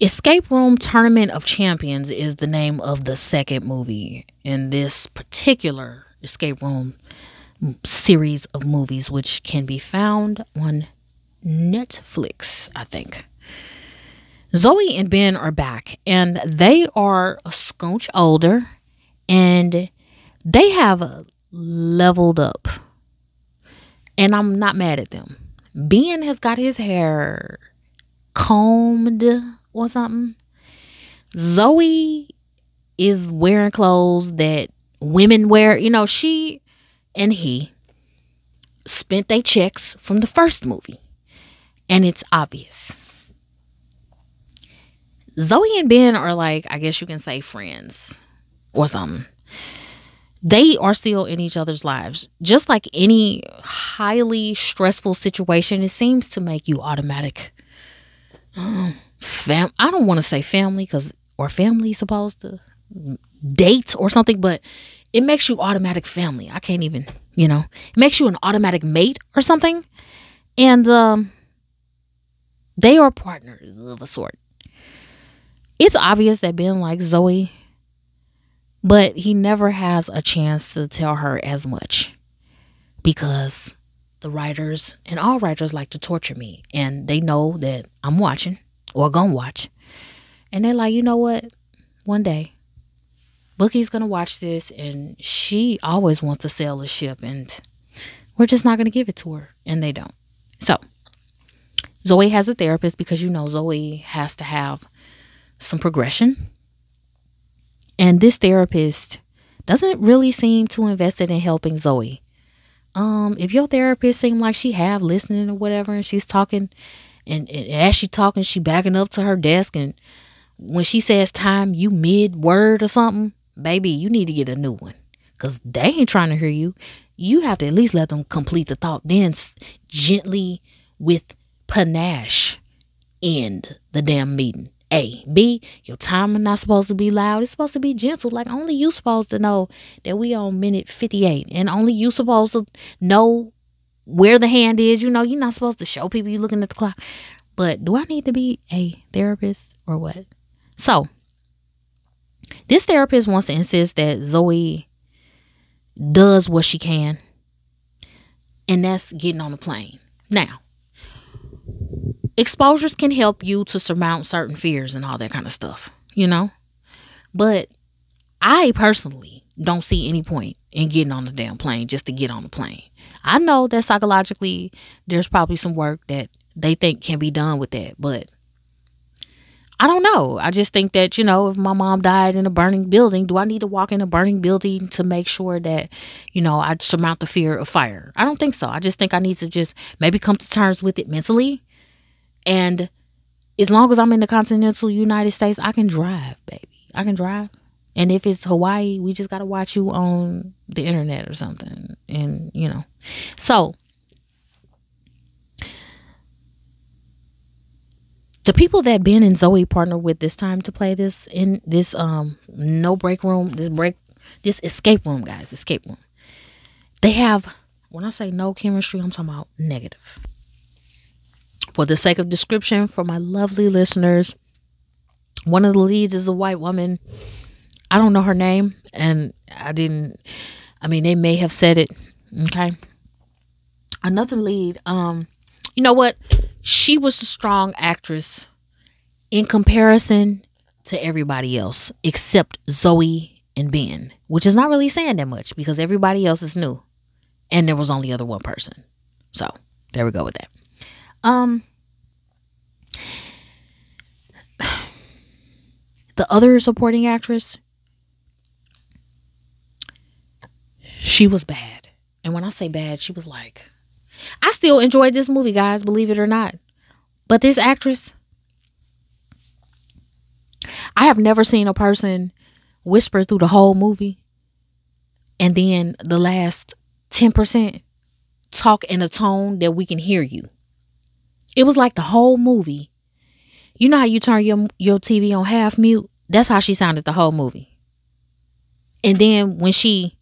Escape Room Tournament of Champions is the name of the second movie in this particular escape room series of movies, which can be found on Netflix, I think. Zoe and Ben are back, and they are a scooch older, and they have leveled up. And I'm not mad at them. Ben has got his hair combed or something. Zoe is wearing clothes that women wear. You know, she and he spent their checks from the first movie. And it's obvious. Zoe and Ben are like, I guess you can say friends or something. They are still in each other's lives. Just like any highly stressful situation, it seems to make you automatic. Um, fam I don't want to say family because or family supposed to date or something, but it makes you automatic family. I can't even, you know, it makes you an automatic mate or something. And um, they are partners of a sort. It's obvious that Ben likes Zoe, but he never has a chance to tell her as much because the writers and all writers like to torture me and they know that I'm watching or gonna watch. And they're like, you know what? One day Bookie's gonna watch this and she always wants to sell a ship and we're just not gonna give it to her. And they don't. So Zoe has a therapist because you know Zoe has to have some progression. And this therapist doesn't really seem too invested in helping Zoe. Um, if your therapist seemed like she have listening or whatever and she's talking and, and as she talking, she backing up to her desk and when she says time, you mid word or something, baby, you need to get a new one because they ain't trying to hear you. You have to at least let them complete the thought, then gently with panache end the damn meeting. A. B. Your timer not supposed to be loud. It's supposed to be gentle. Like only you supposed to know that we on minute 58. And only you supposed to know where the hand is. You know, you're not supposed to show people you're looking at the clock. But do I need to be a therapist or what? So this therapist wants to insist that Zoe does what she can, and that's getting on the plane. Now, exposures can help you to surmount certain fears and all that kind of stuff, you know? But I personally don't see any point in getting on the damn plane just to get on the plane. I know that psychologically there's probably some work that they think can be done with that, but I don't know. I just think that, you know, if my mom died in a burning building, do I need to walk in a burning building to make sure that, you know, I surmount the fear of fire? I don't think so. I just think I need to just maybe come to terms with it mentally. And as long as I'm in the continental United States, I can drive, baby. I can drive. And if it's Hawaii, we just got to watch you on the internet or something. And, you know, so the people that Ben and Zoe partner with this time to play this in this um no break room, this break this escape room, guys, escape room. They have when I say no chemistry, I'm talking about negative. For the sake of description, for my lovely listeners, one of the leads is a white woman. I don't know her name, and I didn't. I mean, they may have said it. Okay. Another lead, um, you know what? She was a strong actress in comparison to everybody else except Zoe and Ben, which is not really saying that much because everybody else is new. And there was only other one person. So there we go with that. Um the other supporting actress, she was bad. And when I say bad, she was like I still enjoyed this movie, guys, believe it or not. But this actress, I have never seen a person whisper through the whole movie and then the last 10% talk in a tone that we can hear you. It was like the whole movie. You know how you turn your your TV on half mute? That's how she sounded the whole movie. And then when she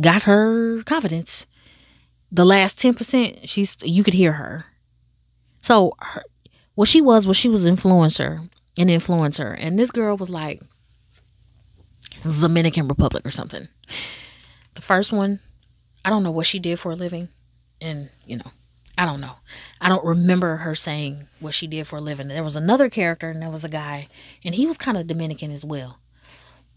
got her confidence, the last 10% she's you could hear her so her, what she was was she was influencer an influencer. And this girl was like Dominican Republic or something. The first one, I don't know what she did for a living. And, you know, I don't know. I don't remember her saying what she did for a living. There was another character and there was a guy and he was kind of Dominican as well.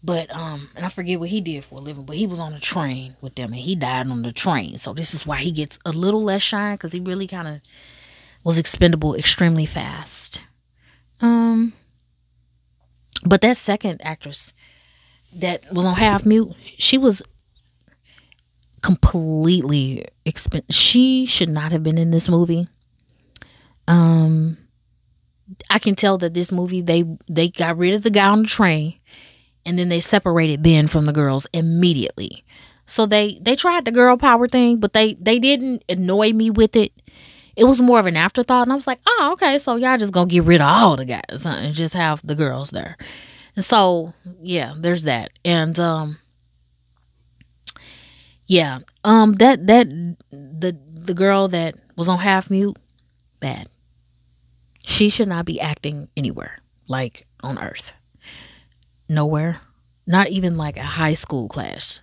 But um and I forget what he did for a living, but he was on a train with them and he died on the train. So this is why he gets a little less shine cuz he really kind of was expendable extremely fast. Um but that second actress that was on half mute, she was completely expen- she should not have been in this movie um i can tell that this movie they they got rid of the guy on the train and then they separated ben from the girls immediately so they they tried the girl power thing but they they didn't annoy me with it it was more of an afterthought and i was like oh okay so y'all just gonna get rid of all the guys huh, and just have the girls there and so yeah there's that and um yeah. Um that that the the girl that was on half mute, bad. She should not be acting anywhere, like on earth. Nowhere. Not even like a high school class.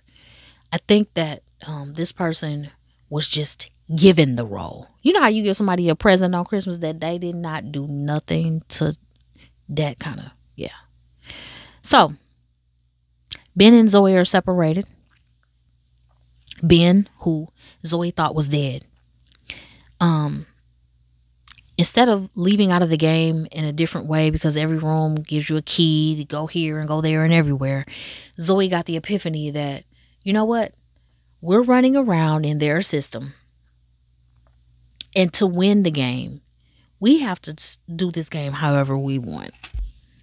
I think that um this person was just given the role. You know how you give somebody a present on Christmas that they did not do nothing to that kind of yeah. So Ben and Zoe are separated. Ben, who Zoe thought was dead, um, instead of leaving out of the game in a different way because every room gives you a key to go here and go there and everywhere, Zoe got the epiphany that, you know what? We're running around in their system. And to win the game, we have to do this game however we want.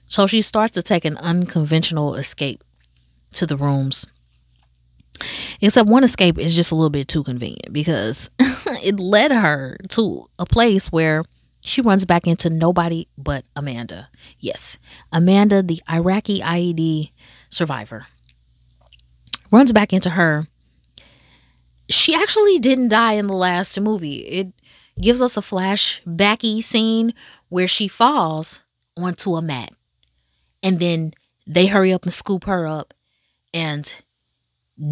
So she starts to take an unconventional escape to the rooms Except one escape is just a little bit too convenient because it led her to a place where she runs back into nobody but Amanda. Yes, Amanda, the Iraqi IED survivor, runs back into her. She actually didn't die in the last movie. It gives us a flashbacky scene where she falls onto a mat. And then they hurry up and scoop her up and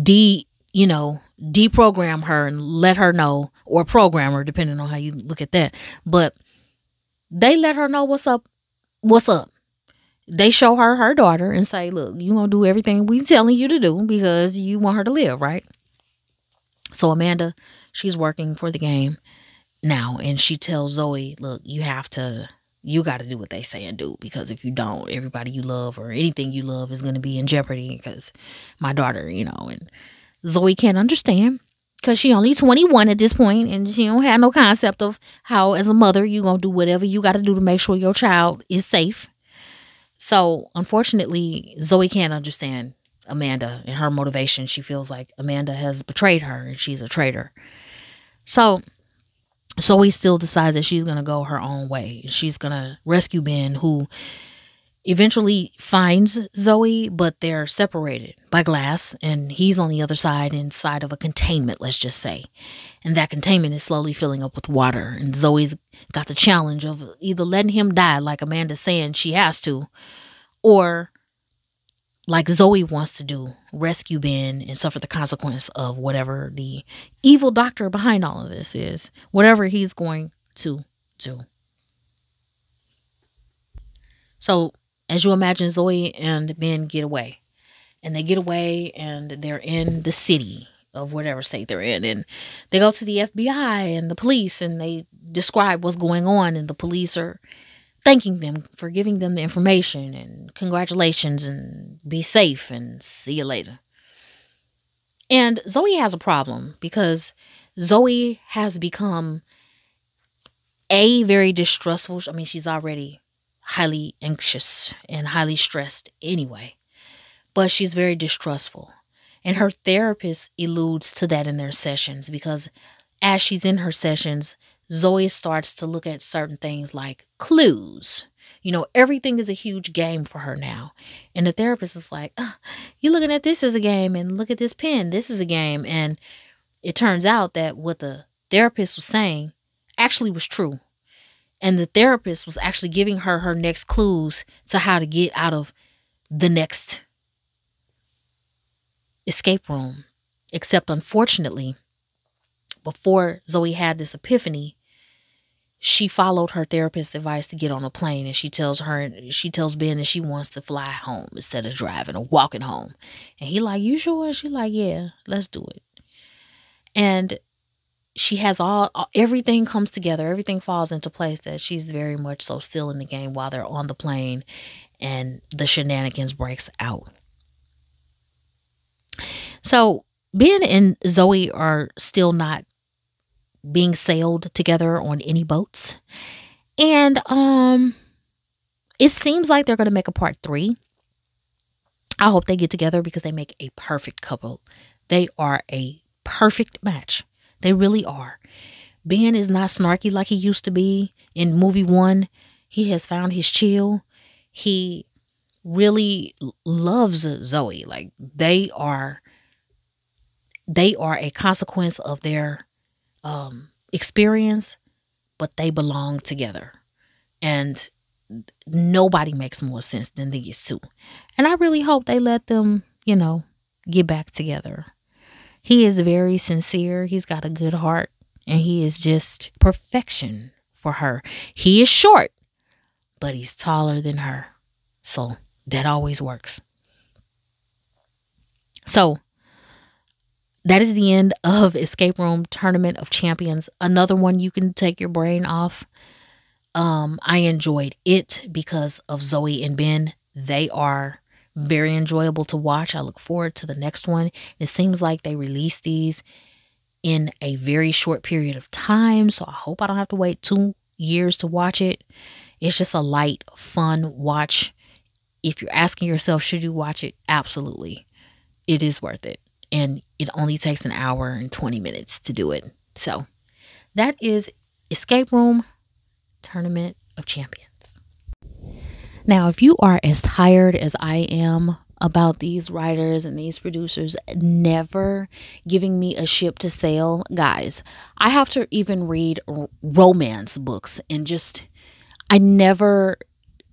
de you know deprogram her and let her know or program her depending on how you look at that but they let her know what's up what's up. They show her her daughter and say look you gonna do everything we telling you to do because you want her to live right? So amanda she's working for the game now and she tells zoe look you have to you got to do what they say and do because if you don't everybody you love or anything you love is going to be in jeopardy because my daughter you know and zoe can't understand because she only 21 at this point and she don't have no concept of how as a mother you to do whatever you got to do to make sure your child is safe. So unfortunately zoe can't understand amanda and her motivation. She feels like amanda has betrayed her and she's a traitor. So Zoe still decides that she's to go her own way. She's to rescue Ben, who eventually finds Zoe, but they're separated by glass, and he's on the other side inside of a containment, let's just say. And that containment is slowly filling up with water. And Zoe's got the challenge of either letting him die, like Amanda's saying she has to, or like Zoe wants to do, rescue Ben and suffer the consequence of whatever the evil doctor behind all of this is, whatever he's going to do. So, as you imagine, Zoe and Ben get away. And they get away and they're in the city of whatever state they're in. And they go to the FBI and the police and they describe what's going on. And the police are thanking them for giving them the information and congratulations and be safe and see you later. And Zoe has a problem because Zoe has become a very distrustful. I mean, she's already highly anxious and highly stressed anyway, but she's very distrustful. And her therapist alludes to that in their sessions because as she's in her sessions, Zoe starts to look at certain things like clues. You know, everything is a huge game for her now. And the therapist is like, oh, You're looking at this as a game, and look at this pen. This is a game. And it turns out that what the therapist was saying actually was true. And the therapist was actually giving her her next clues to how to get out of the next escape room. Except, unfortunately, before Zoe had this epiphany, she followed her therapist's advice to get on a plane and she tells her she tells Ben that she wants to fly home instead of driving or walking home. And he like, "You sure?" She like, "Yeah, let's do it." And she has all everything comes together, everything falls into place that she's very much so still in the game while they're on the plane and the shenanigans breaks out. So, Ben and Zoe are still not being sailed together on any boats. And um it seems like they're going to make a part 3. I hope they get together because they make a perfect couple. They are a perfect match. They really are. Ben is not snarky like he used to be in movie 1. He has found his chill. He really loves Zoe. Like they are they are a consequence of their um, experience, but they belong together. And nobody makes more sense than these two. And I really hope they let them, you know, get back together. He is very sincere. He's got a good heart and he is just perfection for her. He is short, but he's taller than her. So that always works. So that is the end of Escape Room Tournament of Champions. Another one you can take your brain off. Um, I enjoyed it because of Zoe and Ben. They are very enjoyable to watch. I look forward to the next one. It seems like they release these in a very short period of time, so I hope I don't have to wait two years to watch it. It's just a light, fun watch. If you're asking yourself, should you watch it? Absolutely. It is worth it and it only takes an hour and 20 minutes to do it. So that is Escape Room Tournament of Champions. Now, if you are as tired as I am about these writers and these producers never giving me a ship to sail, guys, I have to even read romance books and just, I never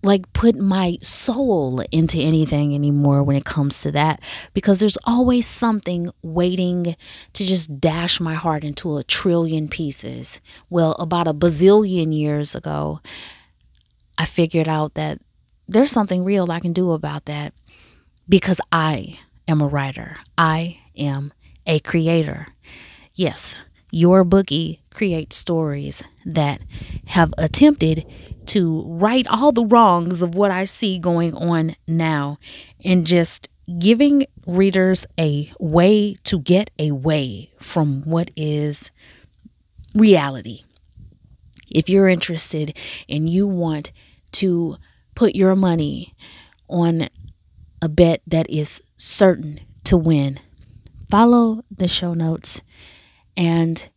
like put my soul into anything anymore when it comes to that because there's always something waiting to just dash my heart into a trillion pieces. Well, about a bazillion years ago, I figured out that there's something real I can do about that because I am a writer. I am a creator. Yes, your bookie creates stories that have attempted to right all the wrongs of what I see going on now and just giving readers a way to get away from what is reality. If you're interested and you want to put your money on a bet that is certain to win, follow the show notes and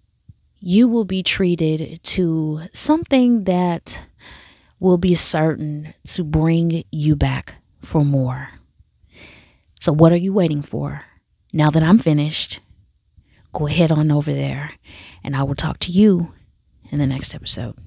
you will be treated to something that will be certain to bring you back for more. So, what are you waiting for? Now that I'm finished, go ahead on over there and I will talk to you in the next episode.